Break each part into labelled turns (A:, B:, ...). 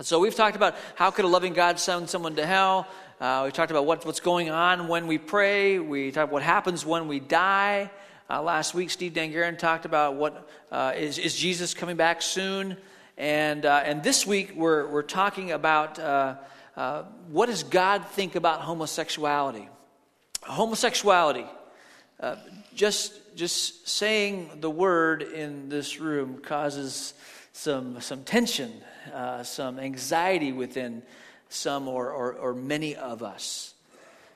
A: So we've talked about how could a loving God send someone to hell. Uh, we talked about what, what's going on when we pray. We talked about what happens when we die. Uh, last week, Steve Dangarin talked about what uh, is, is Jesus coming back soon, and uh, and this week we're we're talking about uh, uh, what does God think about homosexuality? Homosexuality. just just saying the word in this room causes some some tension, some anxiety within some or, or, or many of us.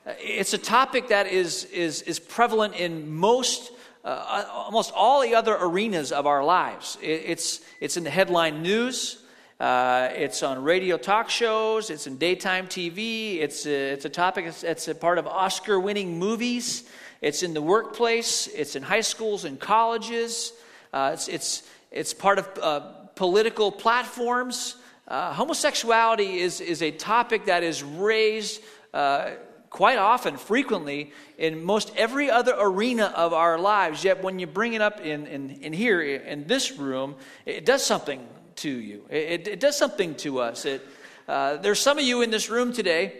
A: It's a topic that is, is, is prevalent in most, uh, almost all the other arenas of our lives. It, it's, it's in the headline news, uh, it's on radio talk shows, it's in daytime TV, it's a, it's a topic that's, it's a part of Oscar winning movies, it's in the workplace, it's in high schools and colleges, uh, it's, it's, it's part of uh, political platforms. Uh, homosexuality is, is a topic that is raised uh, quite often, frequently, in most every other arena of our lives. Yet when you bring it up in, in, in here, in this room, it does something to you. It, it does something to us. It, uh, there's some of you in this room today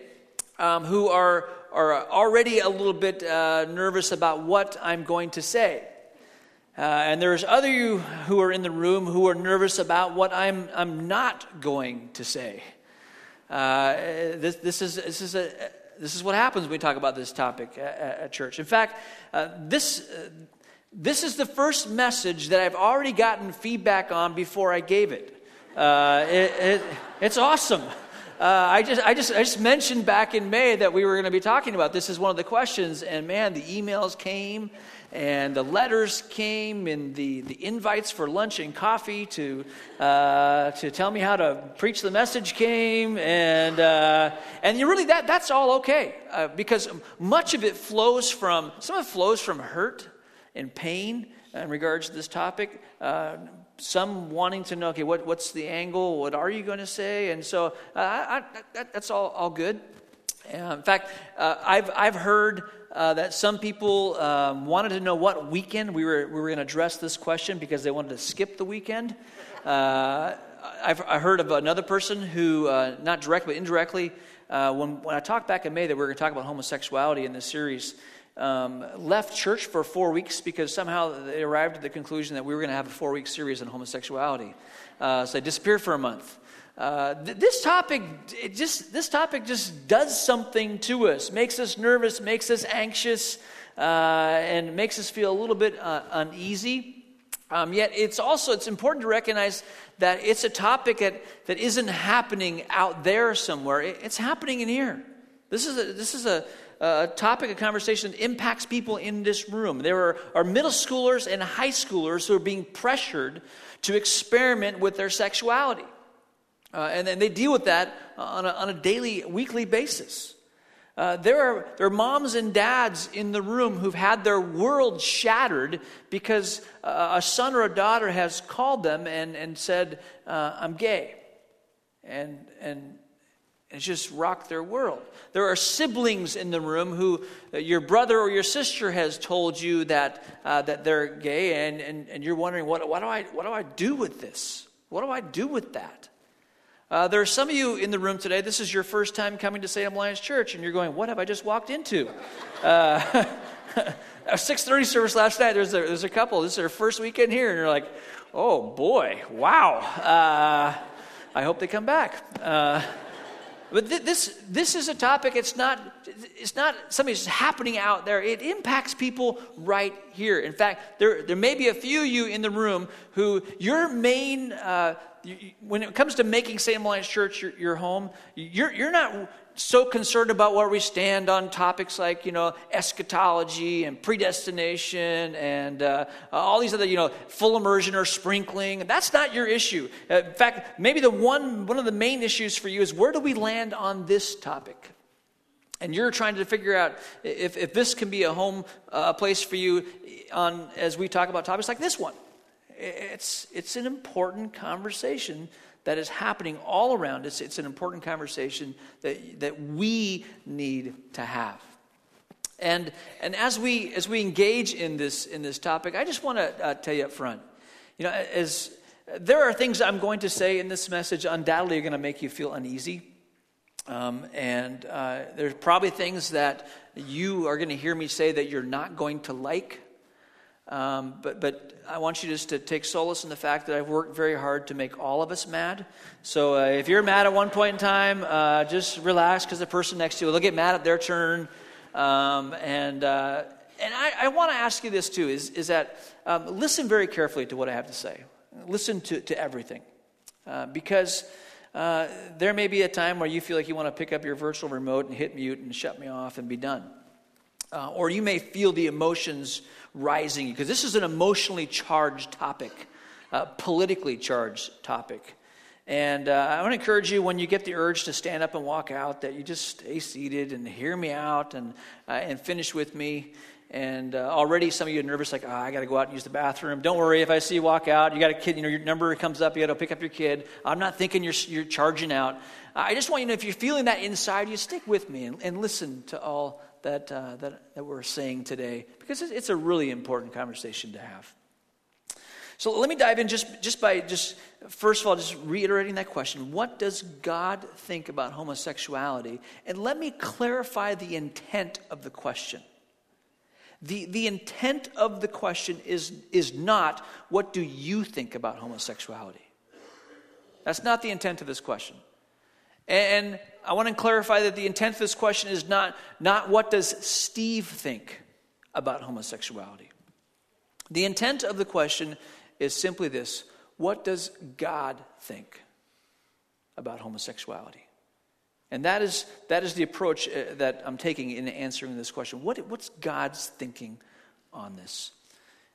A: um, who are, are already a little bit uh, nervous about what I'm going to say. Uh, and there's other you who are in the room who are nervous about what I'm, I'm not going to say. Uh, this, this, is, this, is a, this is what happens when we talk about this topic at, at church. In fact, uh, this, uh, this is the first message that I've already gotten feedback on before I gave it. Uh, it, it it's awesome. Uh, I, just, I, just, I just mentioned back in May that we were going to be talking about this is one of the questions, and man, the emails came and the letters came and the, the invites for lunch and coffee to, uh, to tell me how to preach the message came. And, uh, and you really that, that's all okay uh, because much of it flows from some of it flows from hurt and pain in regards to this topic. Uh, some wanting to know okay what, what's the angle? What are you going to say? And so uh, I, I, that, that's all, all good. In fact uh, I've, I've heard uh, that some people um, wanted to know what weekend we were, we were going to address this question because they wanted to skip the weekend. Uh, I've I heard of another person who, uh, not directly but indirectly, uh, when, when I talked back in May that we were going to talk about homosexuality in this series, um, left church for four weeks because somehow they arrived at the conclusion that we were going to have a four week series on homosexuality. Uh, so they disappeared for a month. Uh, th- this topic, just this topic just does something to us, makes us nervous, makes us anxious, uh, and makes us feel a little bit uh, uneasy. Um, yet it's also it's important to recognize that it's a topic that, that isn't happening out there somewhere. It, it's happening in here. This is a, this is a, a topic of conversation that impacts people in this room. There are, are middle schoolers and high schoolers who are being pressured to experiment with their sexuality. Uh, and, and they deal with that on a, on a daily, weekly basis. Uh, there, are, there are moms and dads in the room who've had their world shattered because uh, a son or a daughter has called them and, and said, uh, I'm gay. And, and it's just rocked their world. There are siblings in the room who uh, your brother or your sister has told you that, uh, that they're gay, and, and, and you're wondering, what, what, do I, what do I do with this? What do I do with that? Uh, there are some of you in the room today, this is your first time coming to Salem Alliance Church, and you're going, What have I just walked into? Uh, a 6.30 service last night, there's a, there's a couple, this is their first weekend here, and you're like, Oh boy, wow. Uh, I hope they come back. Uh, but th- this, this is a topic, it's not, it's not something that's happening out there. It impacts people right here. In fact, there, there may be a few of you in the room who your main uh, when it comes to making Salem Alliance Church your, your home, you're, you're not so concerned about where we stand on topics like, you know, eschatology and predestination and uh, all these other, you know, full immersion or sprinkling. That's not your issue. Uh, in fact, maybe the one, one of the main issues for you is where do we land on this topic? And you're trying to figure out if, if this can be a home, uh, a place for you on, as we talk about topics like this one. It's, it's an important conversation that is happening all around us. It's an important conversation that, that we need to have. And, and as, we, as we engage in this, in this topic, I just want to uh, tell you up front, you know, as, there are things I'm going to say in this message undoubtedly are going to make you feel uneasy. Um, and uh, there's probably things that you are going to hear me say that you're not going to like. Um, but, but I want you just to take solace in the fact that I've worked very hard to make all of us mad. So uh, if you're mad at one point in time, uh, just relax because the person next to you will get mad at their turn. Um, and uh, and I, I want to ask you this too is, is that um, listen very carefully to what I have to say. Listen to, to everything. Uh, because uh, there may be a time where you feel like you want to pick up your virtual remote and hit mute and shut me off and be done. Uh, or you may feel the emotions rising because this is an emotionally charged topic, politically charged topic. And uh, I want to encourage you when you get the urge to stand up and walk out that you just stay seated and hear me out and, uh, and finish with me. And uh, already some of you are nervous, like, oh, I got to go out and use the bathroom. Don't worry, if I see you walk out, you got a kid, you know, your number comes up, you got to pick up your kid. I'm not thinking you're, you're charging out. I just want you to know if you're feeling that inside, you stick with me and, and listen to all that, uh, that, that we're saying today because it's a really important conversation to have. So let me dive in just, just by just, first of all, just reiterating that question. What does God think about homosexuality? And let me clarify the intent of the question. The, the intent of the question is, is not, what do you think about homosexuality? That's not the intent of this question. And I want to clarify that the intent of this question is not, not what does Steve think about homosexuality. The intent of the question is simply this what does God think about homosexuality? And that is, that is the approach uh, that I'm taking in answering this question. What, what's God's thinking on this?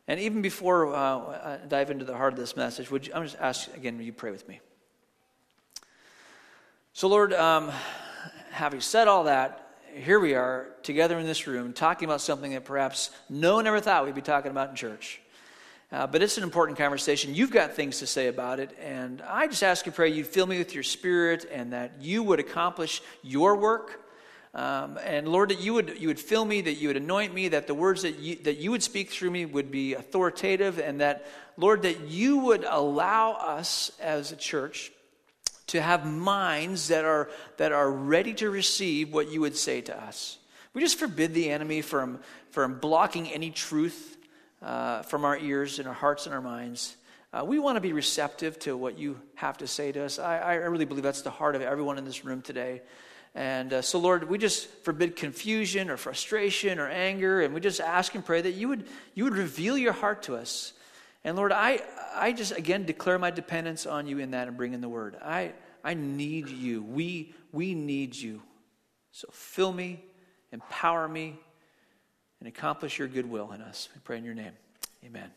A: And even before uh, I dive into the heart of this message, would you, I'm just ask again, will you pray with me? So, Lord, um, having said all that, here we are together in this room talking about something that perhaps no one ever thought we'd be talking about in church. Uh, but it's an important conversation. You've got things to say about it. And I just ask and pray you'd fill me with your spirit and that you would accomplish your work. Um, and Lord, that you would, you would fill me, that you would anoint me, that the words that you, that you would speak through me would be authoritative, and that, Lord, that you would allow us as a church to have minds that are, that are ready to receive what you would say to us. We just forbid the enemy from, from blocking any truth uh, from our ears and our hearts and our minds. Uh, we want to be receptive to what you have to say to us. I, I really believe that's the heart of everyone in this room today. And uh, so, Lord, we just forbid confusion or frustration or anger, and we just ask and pray that you would, you would reveal your heart to us. And Lord, I, I just again declare my dependence on you in that and bring in the word. I, I need you. We, we need you. So fill me, empower me, and accomplish your good will in us. We pray in your name. Amen.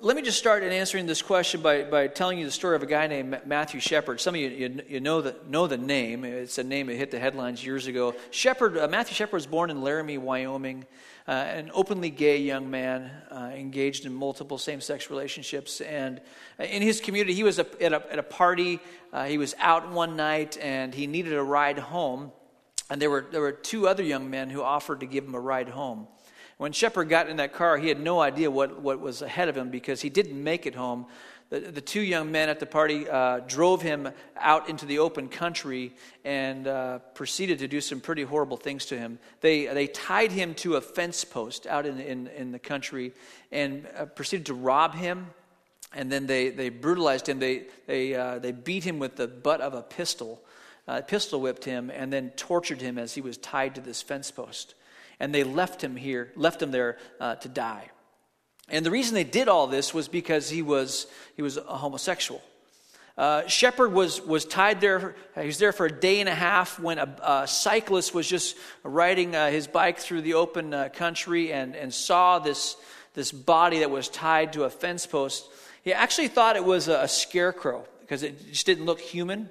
A: Let me just start in answering this question by, by telling you the story of a guy named Matthew Shepard. Some of you, you, you know, the, know the name. It's a name that hit the headlines years ago. Shepard, uh, Matthew Shepard was born in Laramie, Wyoming, uh, an openly gay young man uh, engaged in multiple same sex relationships. And uh, in his community, he was a, at, a, at a party. Uh, he was out one night and he needed a ride home. And there were, there were two other young men who offered to give him a ride home. When Shepard got in that car, he had no idea what, what was ahead of him because he didn't make it home. The, the two young men at the party uh, drove him out into the open country and uh, proceeded to do some pretty horrible things to him. They, they tied him to a fence post out in, in, in the country and uh, proceeded to rob him. And then they, they brutalized him. They, they, uh, they beat him with the butt of a pistol uh, pistol whipped him and then tortured him as he was tied to this fence post. And they left him here, left him there uh, to die. And the reason they did all this was because he was, he was a homosexual. Uh, Shepard was, was tied there. He was there for a day and a half when a, a cyclist was just riding uh, his bike through the open uh, country and, and saw this, this body that was tied to a fence post. He actually thought it was a, a scarecrow because it just didn't look human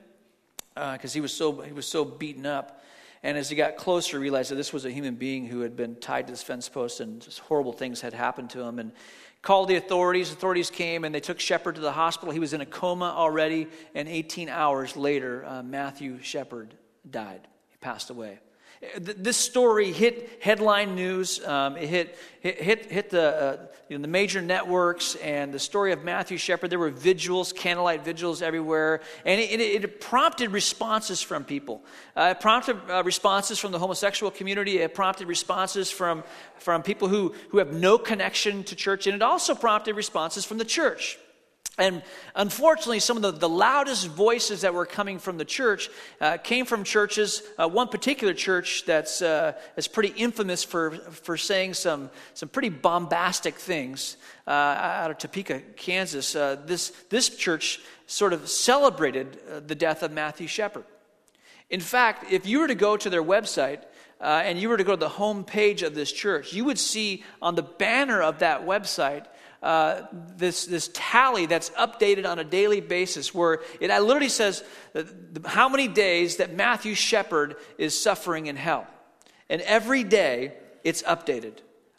A: because uh, he was so he was so beaten up. And as he got closer, realized that this was a human being who had been tied to this fence post, and horrible things had happened to him. And called the authorities. Authorities came and they took Shepard to the hospital. He was in a coma already, and 18 hours later, uh, Matthew Shepard died. He passed away. This story hit headline news. Um, it hit, hit, hit, hit the, uh, you know, the major networks and the story of Matthew Shepard. There were vigils, candlelight vigils everywhere. And it, it, it prompted responses from people. Uh, it prompted uh, responses from the homosexual community. It prompted responses from, from people who, who have no connection to church. And it also prompted responses from the church. And unfortunately, some of the, the loudest voices that were coming from the church uh, came from churches, uh, one particular church that's, uh, that's pretty infamous for, for saying some, some pretty bombastic things uh, out of Topeka, Kansas. Uh, this, this church sort of celebrated uh, the death of Matthew Shepard. In fact, if you were to go to their website, and you were to go to the home page of this church, you would see on the banner of that website uh, this, this tally that's updated on a daily basis where it literally says how many days that Matthew Shepard is suffering in hell. And every day it's updated.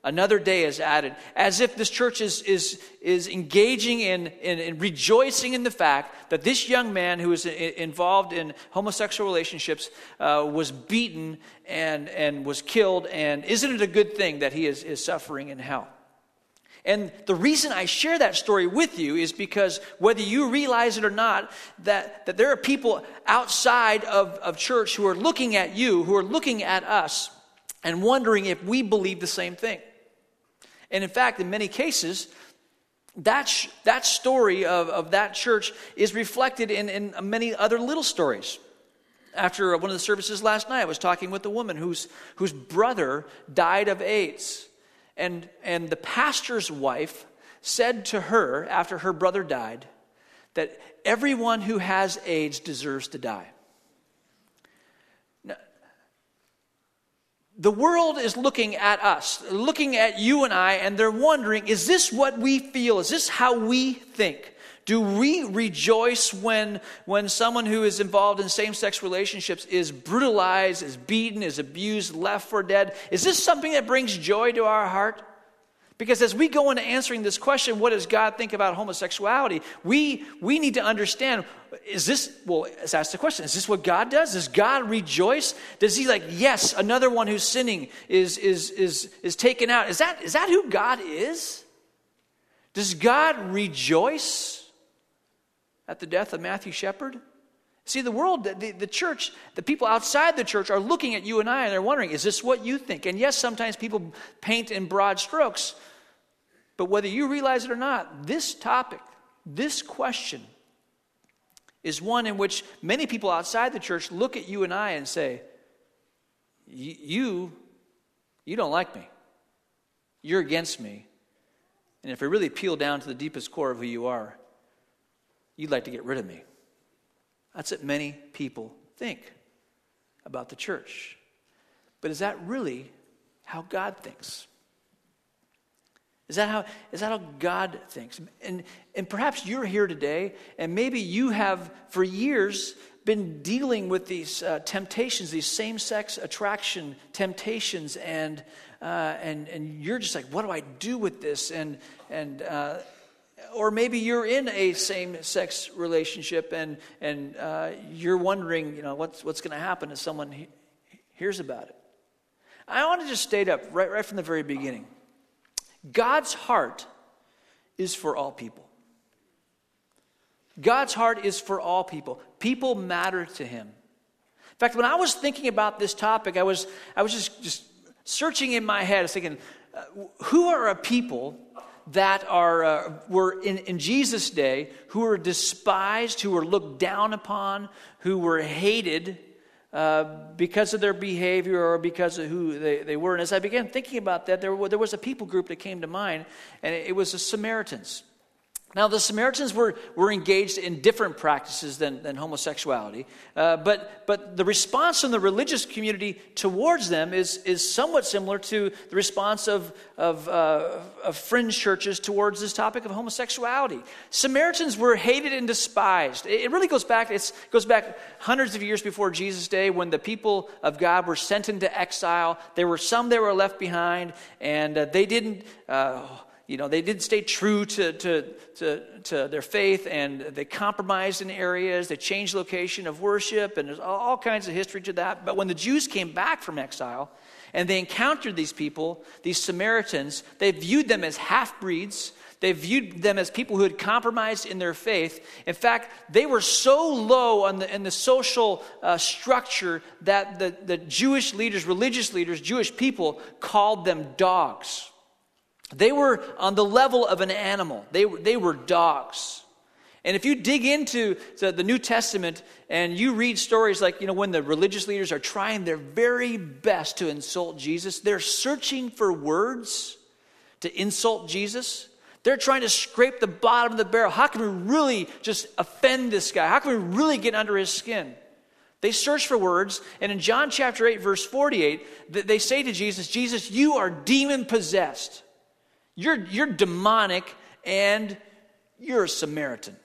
A: Another day is added, as if this church is, is, is engaging in, in, in rejoicing in the fact that this young man who was involved in homosexual relationships uh, was beaten and, and was killed. And isn't it a good thing that he is, is suffering in hell? And the reason I share that story with you is because whether you realize it or not, that, that there are people outside of, of church who are looking at you, who are looking at us, and wondering if we believe the same thing. And in fact, in many cases, that, sh- that story of, of that church is reflected in, in many other little stories. After one of the services last night, I was talking with a woman whose, whose brother died of AIDS. And, and the pastor's wife said to her after her brother died that everyone who has AIDS deserves to die. Now, the world is looking at us, looking at you and I, and they're wondering is this what we feel? Is this how we think? Do we rejoice when, when someone who is involved in same sex relationships is brutalized, is beaten, is abused, left for dead? Is this something that brings joy to our heart? Because as we go into answering this question, what does God think about homosexuality? We, we need to understand is this, well, let's ask the question is this what God does? Does God rejoice? Does He, like, yes, another one who's sinning is, is, is, is taken out? Is that, is that who God is? Does God rejoice? At the death of Matthew Shepard? See, the world, the, the church, the people outside the church are looking at you and I and they're wondering, is this what you think? And yes, sometimes people paint in broad strokes, but whether you realize it or not, this topic, this question, is one in which many people outside the church look at you and I and say, You, you don't like me. You're against me. And if I really peel down to the deepest core of who you are, You'd like to get rid of me. That's what many people think about the church. But is that really how God thinks? Is that how, is that how God thinks? And, and perhaps you're here today, and maybe you have for years been dealing with these uh, temptations, these same sex attraction temptations, and, uh, and, and you're just like, what do I do with this? And, and, uh, or maybe you're in a same sex relationship and, and uh, you're wondering, you know, what's, what's going to happen if someone he- hears about it. I want to just state up right, right from the very beginning God's heart is for all people. God's heart is for all people. People matter to him. In fact, when I was thinking about this topic, I was, I was just, just searching in my head, I was thinking, uh, who are a people that are, uh, were in, in Jesus' day who were despised, who were looked down upon, who were hated uh, because of their behavior or because of who they, they were. And as I began thinking about that, there, there was a people group that came to mind, and it, it was the Samaritans. Now, the Samaritans were, were engaged in different practices than, than homosexuality, uh, but, but the response from the religious community towards them is, is somewhat similar to the response of, of, uh, of fringe churches towards this topic of homosexuality. Samaritans were hated and despised. It, it really goes back, it goes back hundreds of years before Jesus' day when the people of God were sent into exile. There were some that were left behind, and uh, they didn't uh, you know, they didn't stay true to, to, to, to, their faith and they compromised in areas, they changed location of worship, and there's all kinds of history to that. But when the Jews came back from exile and they encountered these people, these Samaritans, they viewed them as half breeds. They viewed them as people who had compromised in their faith. In fact, they were so low on the, in the social uh, structure that the, the Jewish leaders, religious leaders, Jewish people called them dogs. They were on the level of an animal, they, they were dogs. And if you dig into the New Testament and you read stories like, you know, when the religious leaders are trying their very best to insult Jesus, they're searching for words to insult Jesus. They're trying to scrape the bottom of the barrel. How can we really just offend this guy? How can we really get under his skin? They search for words, and in John chapter 8, verse 48, they say to Jesus, Jesus, you are demon possessed. You're, you're demonic and you're a Samaritan.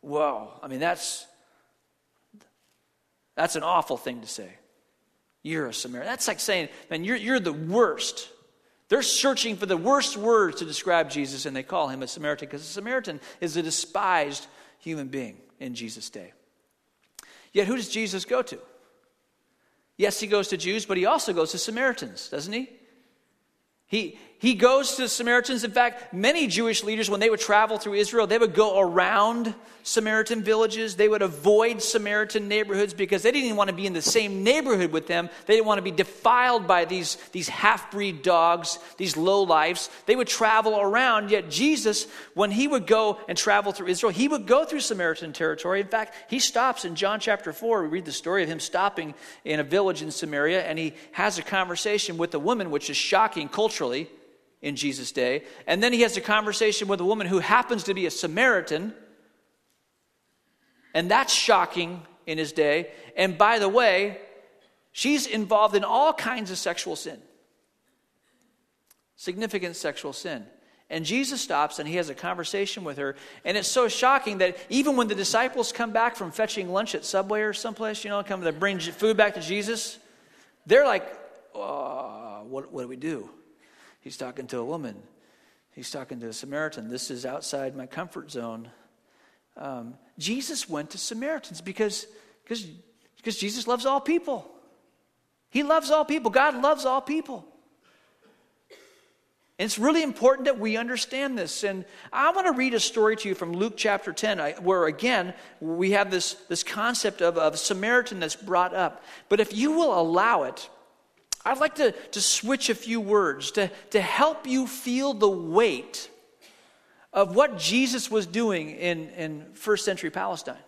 A: Whoa. I mean, that's, that's an awful thing to say. You're a Samaritan. That's like saying, man, you're, you're the worst. They're searching for the worst words to describe Jesus, and they call him a Samaritan because a Samaritan is a despised human being in Jesus' day. Yet, who does Jesus go to? Yes, he goes to Jews, but he also goes to Samaritans, doesn't he? He, he goes to the Samaritans. In fact, many Jewish leaders, when they would travel through Israel, they would go around Samaritan villages. They would avoid Samaritan neighborhoods because they didn't even want to be in the same neighborhood with them. They didn't want to be defiled by these, these half breed dogs, these low lives. They would travel around. Yet, Jesus, when he would go and travel through Israel, he would go through Samaritan territory. In fact, he stops in John chapter 4. We read the story of him stopping in a village in Samaria, and he has a conversation with a woman, which is shocking culturally in Jesus' day. And then he has a conversation with a woman who happens to be a Samaritan. And that's shocking in his day. And by the way, she's involved in all kinds of sexual sin, significant sexual sin. And Jesus stops and he has a conversation with her. And it's so shocking that even when the disciples come back from fetching lunch at Subway or someplace, you know, come to bring food back to Jesus, they're like, oh, what, what do we do? He's talking to a woman. He's talking to a Samaritan. This is outside my comfort zone. Um, Jesus went to Samaritans because, because, because Jesus loves all people. He loves all people. God loves all people. And it's really important that we understand this. And I want to read a story to you from Luke chapter 10, where again, we have this, this concept of, of Samaritan that's brought up. But if you will allow it, I'd like to, to switch a few words to, to help you feel the weight of what Jesus was doing in, in first century Palestine.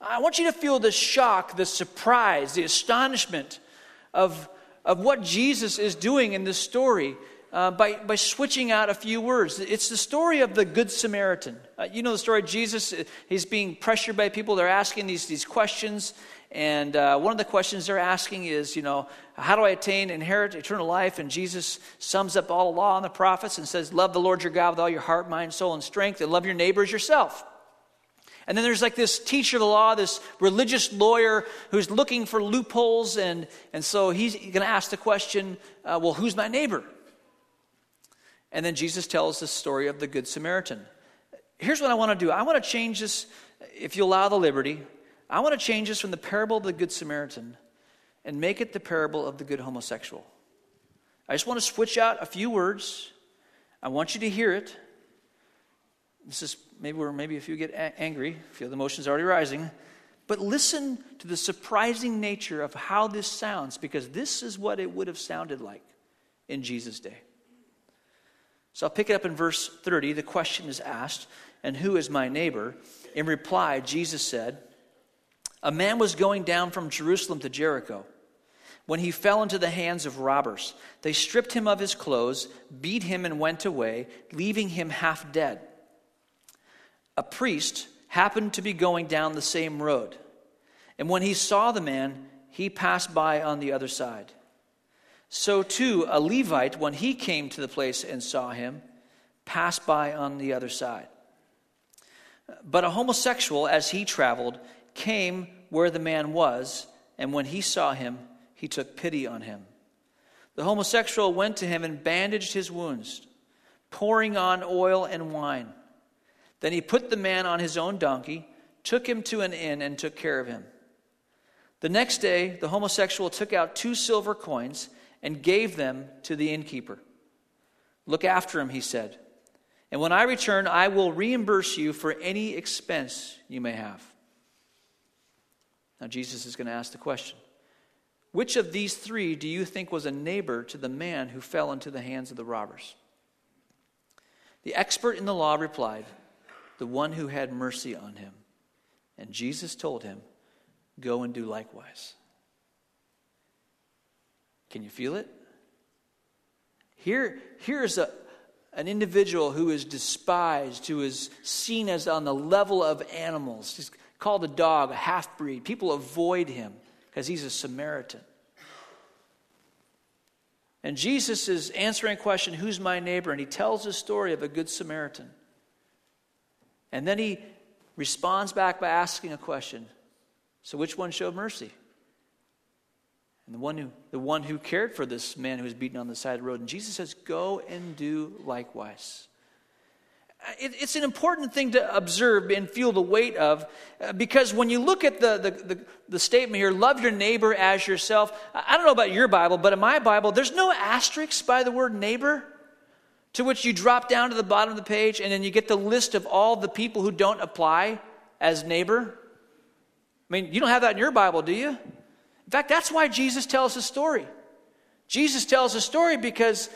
A: I want you to feel the shock, the surprise, the astonishment of, of what Jesus is doing in this story uh, by, by switching out a few words. It's the story of the Good Samaritan. Uh, you know the story. of Jesus, he's being pressured by people. They're asking these, these questions, and uh, one of the questions they're asking is, you know, how do I attain, inherit eternal life? And Jesus sums up all the law and the prophets and says, Love the Lord your God with all your heart, mind, soul, and strength, and love your neighbor as yourself. And then there's like this teacher of the law, this religious lawyer who's looking for loopholes. And, and so he's going to ask the question, uh, Well, who's my neighbor? And then Jesus tells the story of the Good Samaritan. Here's what I want to do I want to change this, if you allow the liberty. I want to change this from the parable of the Good Samaritan and make it the parable of the good homosexual. I just want to switch out a few words. I want you to hear it. This is maybe where maybe if you get a- angry, feel the emotions already rising. But listen to the surprising nature of how this sounds, because this is what it would have sounded like in Jesus' day. So I'll pick it up in verse 30. The question is asked, And who is my neighbor? In reply, Jesus said, a man was going down from Jerusalem to Jericho when he fell into the hands of robbers. They stripped him of his clothes, beat him, and went away, leaving him half dead. A priest happened to be going down the same road, and when he saw the man, he passed by on the other side. So too, a Levite, when he came to the place and saw him, passed by on the other side. But a homosexual, as he traveled, came where the man was, and when he saw him, he took pity on him. the homosexual went to him and bandaged his wounds, pouring on oil and wine. Then he put the man on his own donkey, took him to an inn, and took care of him. The next day, the homosexual took out two silver coins and gave them to the innkeeper. Look after him, he said, and when I return, I will reimburse you for any expense you may have. Now, Jesus is going to ask the question which of these three do you think was a neighbor to the man who fell into the hands of the robbers? The expert in the law replied, The one who had mercy on him. And Jesus told him, Go and do likewise. Can you feel it? Here, here's a, an individual who is despised, who is seen as on the level of animals. He's called a dog, a half breed. People avoid him because he's a Samaritan. And Jesus is answering a question, Who's my neighbor? And he tells the story of a good Samaritan. And then he responds back by asking a question So, which one showed mercy? And the one who, the one who cared for this man who was beaten on the side of the road. And Jesus says, Go and do likewise it, it's an important thing to observe and feel the weight of uh, because when you look at the, the, the, the, statement here, love your neighbor as yourself, I don't know about your Bible, but in my Bible, there's no asterisk by the word neighbor to which you drop down to the bottom of the page and then you get the list of all the people who don't apply as neighbor. I mean, you don't have that in your Bible, do you? In fact, that's why Jesus tells the story. Jesus tells a story because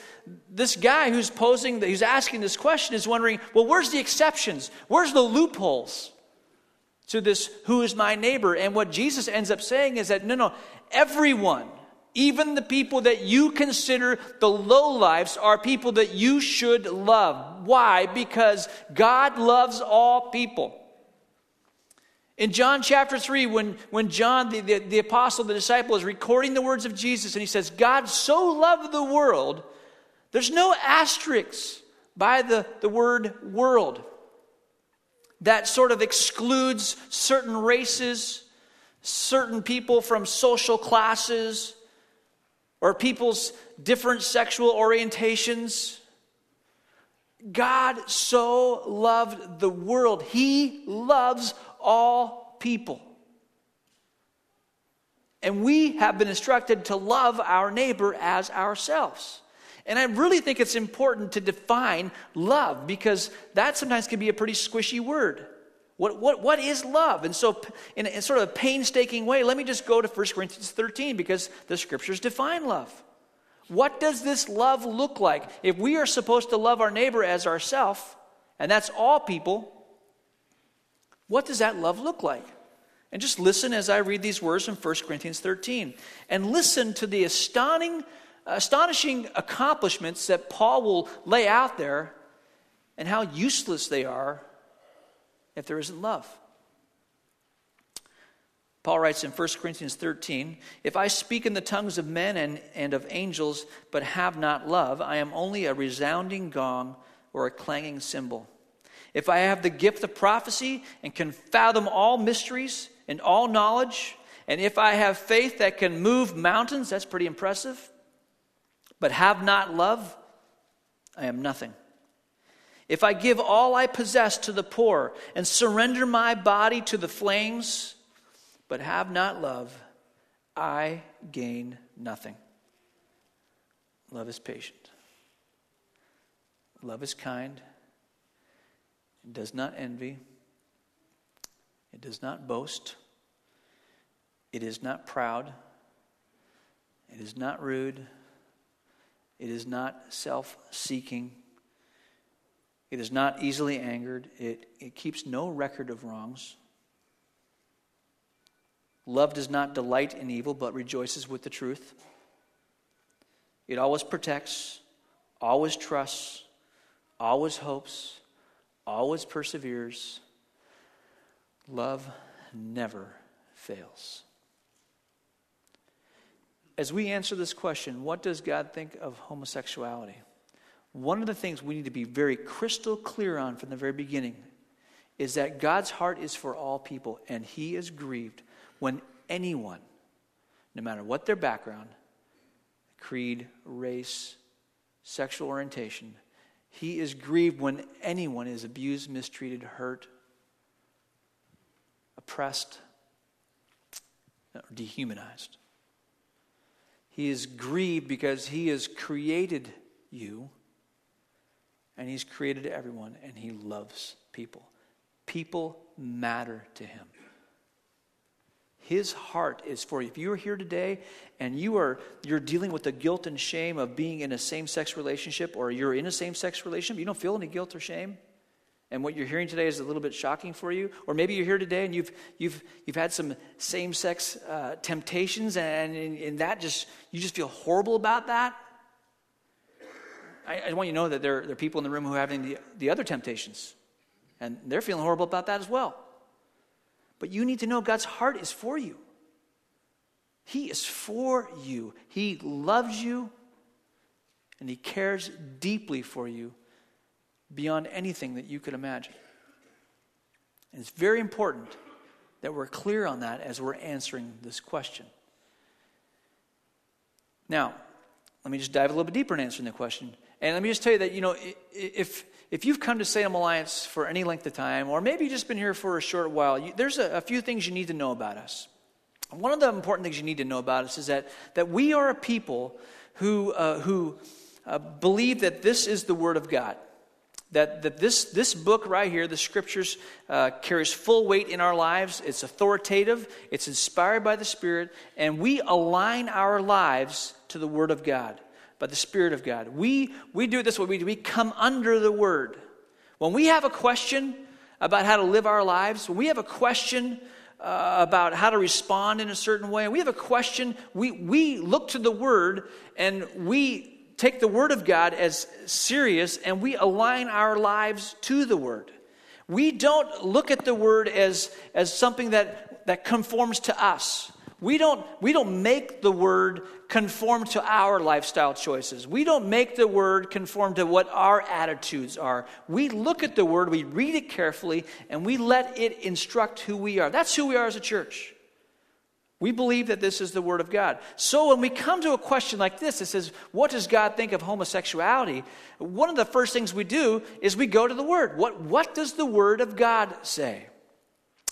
A: this guy who's posing, who's asking this question is wondering, well, where's the exceptions? Where's the loopholes to this, who is my neighbor? And what Jesus ends up saying is that, no, no, everyone, even the people that you consider the low lives, are people that you should love. Why? Because God loves all people. In John chapter 3, when, when John, the, the, the, apostle, the disciple, is recording the words of Jesus, and he says, God so loved the world, there's no asterisks by the, the word world that sort of excludes certain races, certain people from social classes, or people's different sexual orientations. God so loved the world. He loves all people. And we have been instructed to love our neighbor as ourselves. And I really think it's important to define love because that sometimes can be a pretty squishy word. What, what, what is love? And so, in, in sort of a painstaking way, let me just go to 1 Corinthians 13 because the scriptures define love. What does this love look like? If we are supposed to love our neighbor as ourselves, and that's all people, what does that love look like? And just listen as I read these words from 1 Corinthians 13. And listen to the astonishing, astonishing accomplishments that Paul will lay out there and how useless they are if there isn't love. Paul writes in 1 Corinthians 13 If I speak in the tongues of men and, and of angels, but have not love, I am only a resounding gong or a clanging cymbal. If I have the gift of prophecy and can fathom all mysteries and all knowledge, and if I have faith that can move mountains, that's pretty impressive, but have not love, I am nothing. If I give all I possess to the poor and surrender my body to the flames, but have not love, I gain nothing. Love is patient. Love is kind. It does not envy. It does not boast. It is not proud. It is not rude. It is not self seeking. It is not easily angered. It, it keeps no record of wrongs. Love does not delight in evil, but rejoices with the truth. It always protects, always trusts, always hopes, always perseveres. Love never fails. As we answer this question, what does God think of homosexuality? One of the things we need to be very crystal clear on from the very beginning is that God's heart is for all people, and He is grieved when anyone, no matter what their background, creed, race, sexual orientation. He is grieved when anyone is abused, mistreated, hurt, oppressed, or dehumanized. He is grieved because he has created you and he's created everyone and he loves people. People matter to him. His heart is for you. If you're here today and you are you're dealing with the guilt and shame of being in a same-sex relationship or you're in a same-sex relationship, you don't feel any guilt or shame, and what you're hearing today is a little bit shocking for you, or maybe you're here today and you've you've you've had some same-sex uh, temptations and, and, that just you just feel horrible about that. I, I, want you to know that there, there are people in the room who are having the, the other temptations, and they're feeling horrible about that as well. But you need to know God's heart is for you. He is for you. He loves you and He cares deeply for you beyond anything that you could imagine. And it's very important that we're clear on that as we're answering this question. Now, let me just dive a little bit deeper in answering the question. And let me just tell you that, you know, if, if you've come to Salem Alliance for any length of time, or maybe you've just been here for a short while, you, there's a, a few things you need to know about us. One of the important things you need to know about us is that, that we are a people who, uh, who uh, believe that this is the Word of God. That, that this, this book right here, the scriptures, uh, carries full weight in our lives. It's authoritative, it's inspired by the Spirit, and we align our lives to the Word of God by the Spirit of God. We, we do this way we, we come under the Word. When we have a question about how to live our lives, when we have a question uh, about how to respond in a certain way, we have a question, we, we look to the Word and we take the Word of God as serious and we align our lives to the Word. We don't look at the Word as, as something that, that conforms to us. We don't, we don't make the word conform to our lifestyle choices. We don't make the word conform to what our attitudes are. We look at the word, we read it carefully, and we let it instruct who we are. That's who we are as a church. We believe that this is the Word of God. So when we come to a question like this, it says, What does God think of homosexuality? One of the first things we do is we go to the Word. What, what does the Word of God say?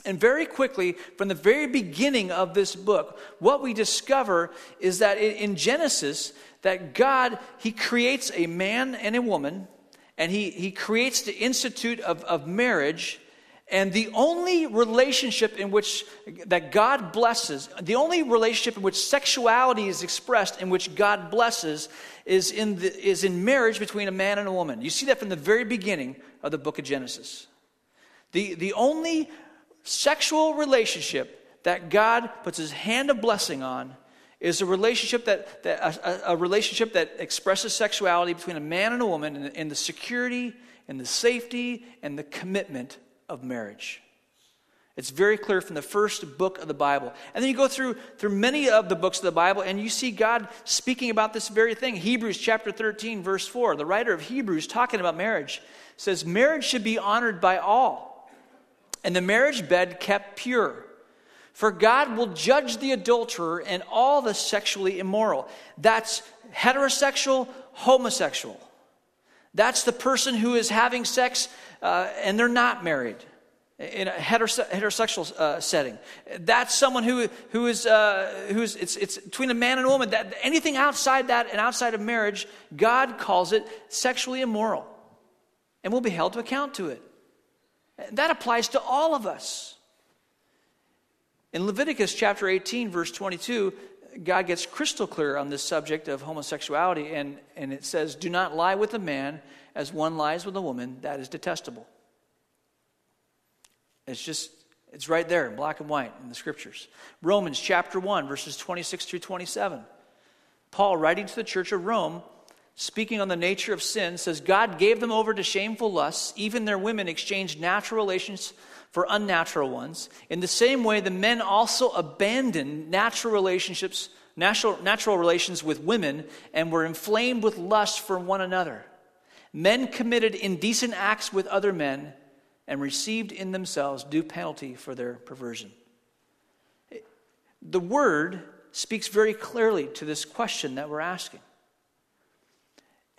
A: And very quickly, from the very beginning of this book, what we discover is that in Genesis, that God, He creates a man and a woman, and He, he creates the institute of, of marriage. And the only relationship in which that God blesses, the only relationship in which sexuality is expressed, in which God blesses, is in, the, is in marriage between a man and a woman. You see that from the very beginning of the book of Genesis. The, the only sexual relationship that God puts his hand of blessing on is a relationship that, that a, a, relationship that expresses sexuality between a man and a woman in, in the security and the safety and the commitment of marriage. It's very clear from the first book of the Bible. And then you go through, through many of the books of the Bible and you see God speaking about this very thing. Hebrews chapter 13, verse 4. The writer of Hebrews, talking about marriage, says, Marriage should be honored by all and the marriage bed kept pure. For God will judge the adulterer and all the sexually immoral. That's heterosexual, homosexual. That's the person who is having sex uh, and they're not married in a heterosexual uh, setting. That's someone who, who is, uh, who's, it's, it's between a man and a woman. That, anything outside that and outside of marriage, God calls it sexually immoral. And we'll be held to account to it. That applies to all of us. In Leviticus chapter 18, verse 22, God gets crystal clear on this subject of homosexuality, and, and it says, Do not lie with a man as one lies with a woman, that is detestable. It's just, it's right there in black and white in the scriptures. Romans chapter 1, verses 26 through 27. Paul, writing to the church of Rome, speaking on the nature of sin, says God gave them over to shameful lusts. Even their women exchanged natural relations for unnatural ones. In the same way, the men also abandoned natural relationships, natural, natural relations with women, and were inflamed with lust for one another. Men committed indecent acts with other men and received in themselves due penalty for their perversion. The word speaks very clearly to this question that we're asking.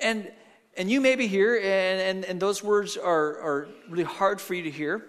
A: And, and you may be here, and, and, and those words are, are really hard for you to hear.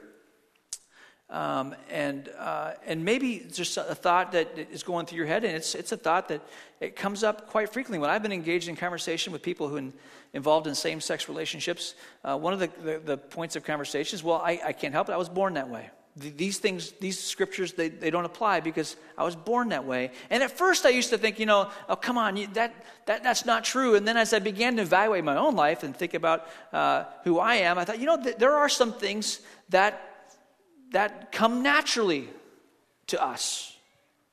A: Um, and, uh, and maybe just a thought that is going through your head, and it's, it's a thought that it comes up quite frequently. When I've been engaged in conversation with people who are involved in same sex relationships, uh, one of the, the, the, points of conversation is, well, I, I can't help it. I was born that way. These things, these scriptures, they, they don't apply because I was born that way. And at first I used to think, you know, oh, come on, that, that, that's not true. And then as I began to evaluate my own life and think about uh, who I am, I thought, you know, th- there are some things that, that come naturally to us.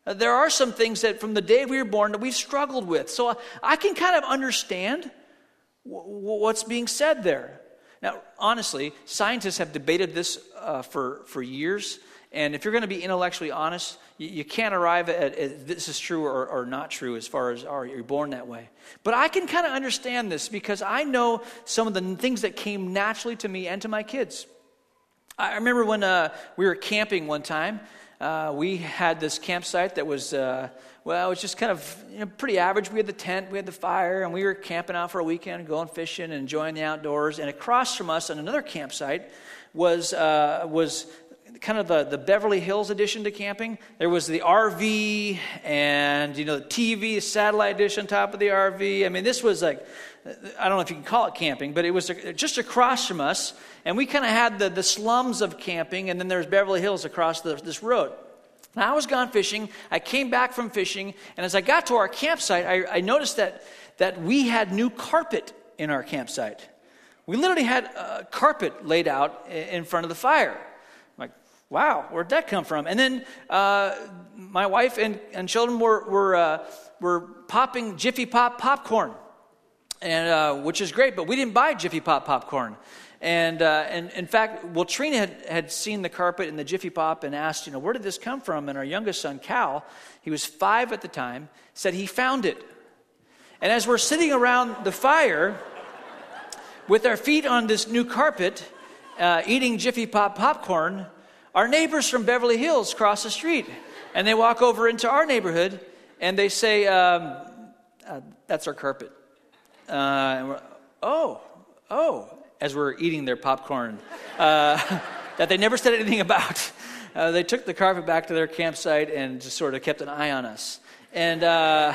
A: Uh, there are some things that from the day we were born that we've struggled with. So I, I can kind of understand w- what's being said there. Now, honestly, scientists have debated this uh, for, for years. And if you're going to be intellectually honest, you, you can't arrive at, at, this is true or, or not true as far as are you born that way. But I can kind of understand this because I know some of the things that came naturally to me and to my kids. I remember when uh, we were camping one time. Uh, we had this campsite that was uh, well, it was just kind of you know, pretty average. We had the tent, we had the fire, and we were camping out for a weekend, going fishing, and enjoying the outdoors. And across from us, on another campsite, was uh, was kind of the, the Beverly Hills edition to camping. There was the RV and you know the TV, satellite dish on top of the RV. I mean, this was like I don't know if you can call it camping, but it was just across from us, and we kind of had the, the slums of camping, and then there's Beverly Hills across the, this road. Now, I was gone fishing. I came back from fishing, and as I got to our campsite, I, I noticed that, that we had new carpet in our campsite. We literally had a carpet laid out in front of the fire. I'm like, wow, where'd that come from? And then uh, my wife and, and children were, were, uh, were popping Jiffy Pop popcorn, and, uh, which is great, but we didn't buy Jiffy Pop popcorn. And, uh, and in fact, well, Trina had, had seen the carpet in the Jiffy Pop and asked, you know, where did this come from? And our youngest son, Cal, he was five at the time, said he found it. And as we're sitting around the fire with our feet on this new carpet, uh, eating Jiffy Pop popcorn, our neighbors from Beverly Hills cross the street. And they walk over into our neighborhood and they say, um, uh, That's our carpet. Uh, oh, oh as we're eating their popcorn uh, that they never said anything about. Uh, they took the carpet back to their campsite and just sort of kept an eye on us. And, uh,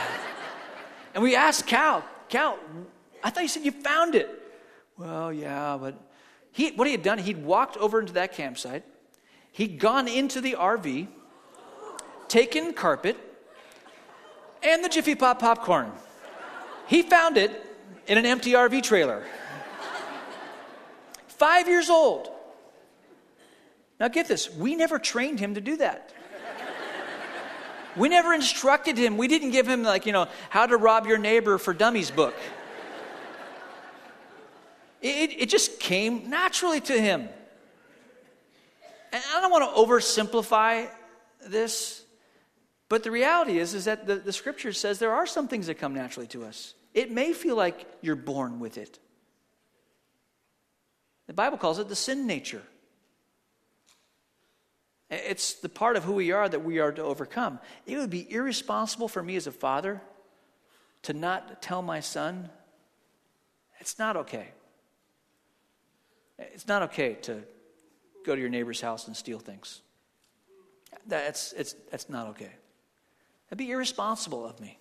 A: and we asked Cal, Cal, I thought you said you found it. Well, yeah, but he, what he had done, he'd walked over into that campsite, he'd gone into the RV, taken carpet, and the Jiffy Pop popcorn. He found it in an empty RV trailer. Five years old. Now, get this we never trained him to do that. We never instructed him. We didn't give him, like, you know, how to rob your neighbor for dummies book. It, it just came naturally to him. And I don't want to oversimplify this, but the reality is, is that the, the scripture says there are some things that come naturally to us. It may feel like you're born with it. The Bible calls it the sin nature. It's the part of who we are that we are to overcome. It would be irresponsible for me as a father to not tell my son, it's not okay. It's not okay to go to your neighbor's house and steal things. That's, it's, that's not okay. That'd be irresponsible of me.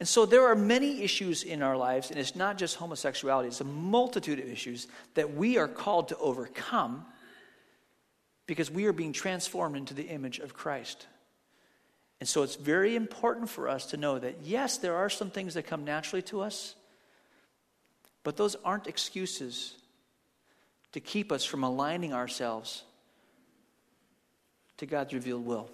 A: And so there are many issues in our lives, and it's not just homosexuality, it's a multitude of issues that we are called to overcome because we are being transformed into the image of Christ. And so it's very important for us to know that, yes, there are some things that come naturally to us, but those aren't excuses to keep us from aligning ourselves to God's revealed will.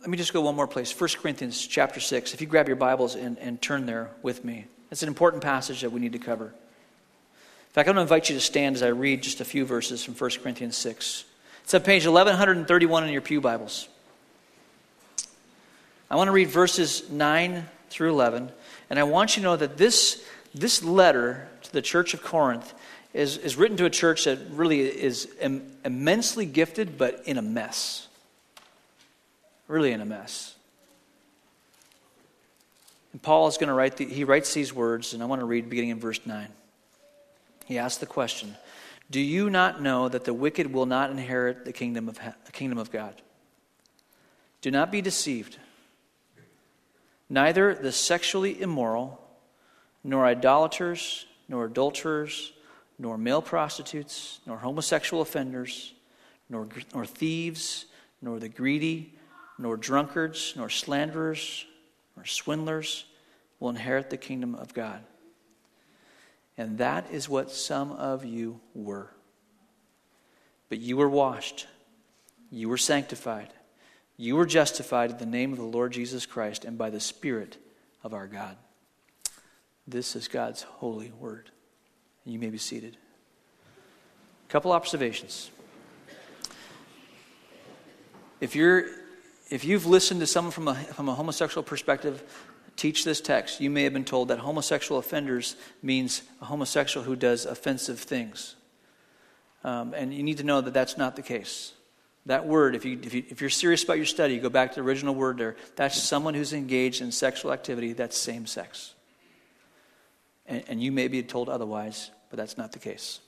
A: Let me just go one more place 1 Corinthians chapter 6. If you grab your Bibles and, and turn there with me, it's an important passage that we need to cover. In fact, I'm going to invite you to stand as I read just a few verses from 1 Corinthians 6. It's on page 1131 in your Pew Bibles. I want to read verses 9 through 11, and I want you to know that this, this letter to the church of Corinth is, is written to a church that really is Im- immensely gifted, but in a mess. Really in a mess. And Paul is going to write, the, he writes these words, and I want to read beginning in verse 9. He asks the question Do you not know that the wicked will not inherit the kingdom of, the kingdom of God? Do not be deceived. Neither the sexually immoral, nor idolaters, nor adulterers, nor male prostitutes, nor homosexual offenders, nor, nor thieves, nor the greedy, nor drunkards, nor slanderers, nor swindlers will inherit the kingdom of God. And that is what some of you were. But you were washed, you were sanctified, you were justified in the name of the Lord Jesus Christ and by the Spirit of our God. This is God's holy word. You may be seated. A couple observations. If you're if you've listened to someone from a, from a homosexual perspective teach this text, you may have been told that homosexual offenders means a homosexual who does offensive things. Um, and you need to know that that's not the case. That word, if, you, if, you, if you're serious about your study, go back to the original word there. That's someone who's engaged in sexual activity that's same sex. And, and you may be told otherwise, but that's not the case.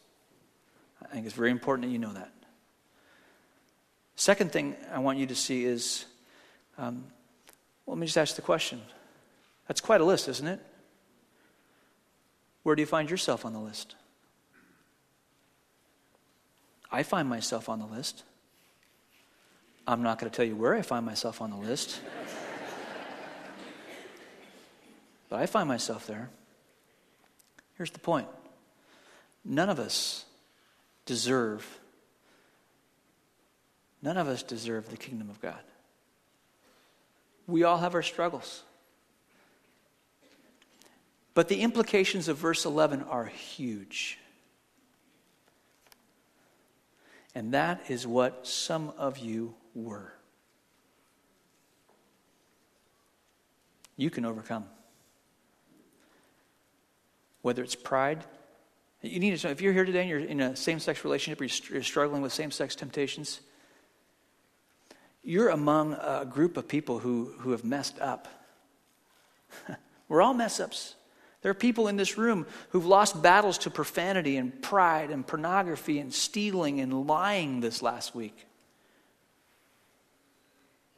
A: I think it's very important that you know that. Second thing I want you to see is um, well, let me just ask the question that's quite a list, isn't it? Where do you find yourself on the list? I find myself on the list. I'm not going to tell you where I find myself on the list, but I find myself there. Here's the point none of us deserve none of us deserve the kingdom of God. We all have our struggles. But the implications of verse 11 are huge. And that is what some of you were. You can overcome. Whether it's pride, you need to if you're here today and you're in a same sex relationship or you're struggling with same sex temptations, you're among a group of people who, who have messed up. We're all mess ups. There are people in this room who've lost battles to profanity and pride and pornography and stealing and lying this last week.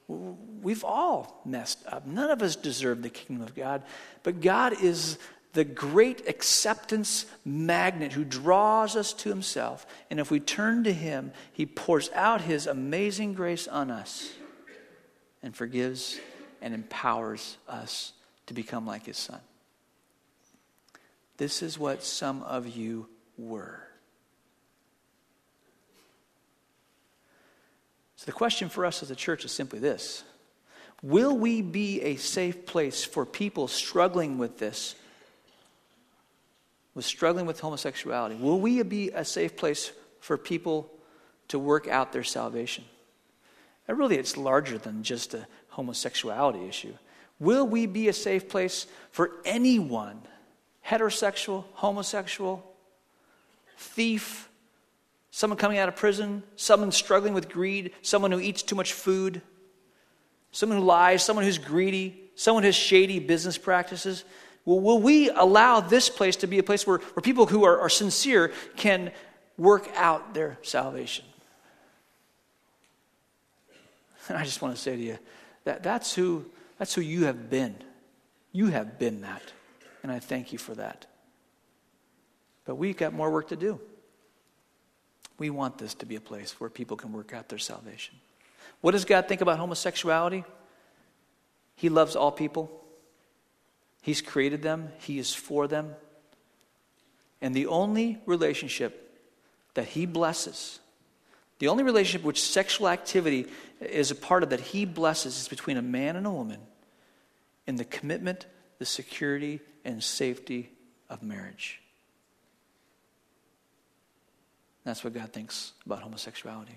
A: We've all messed up. None of us deserve the kingdom of God, but God is the great acceptance magnet who draws us to himself. And if we turn to him, he pours out his amazing grace on us and forgives and empowers us to become like his son. This is what some of you were. So, the question for us as a church is simply this Will we be a safe place for people struggling with this, with struggling with homosexuality? Will we be a safe place for people to work out their salvation? And really, it's larger than just a homosexuality issue. Will we be a safe place for anyone heterosexual, homosexual, thief, someone coming out of prison, someone struggling with greed, someone who eats too much food, someone who lies, someone who's greedy, someone who has shady business practices. Well, will we allow this place to be a place where, where people who are, are sincere can work out their salvation? And I just want to say to you that that's who, that's who you have been. You have been that and I thank you for that. But we've got more work to do. We want this to be a place where people can work out their salvation. What does God think about homosexuality? He loves all people. He's created them, He is for them. And the only relationship that He blesses, the only relationship which sexual activity is a part of that He blesses is between a man and a woman in the commitment, the security, and safety of marriage. That's what God thinks about homosexuality.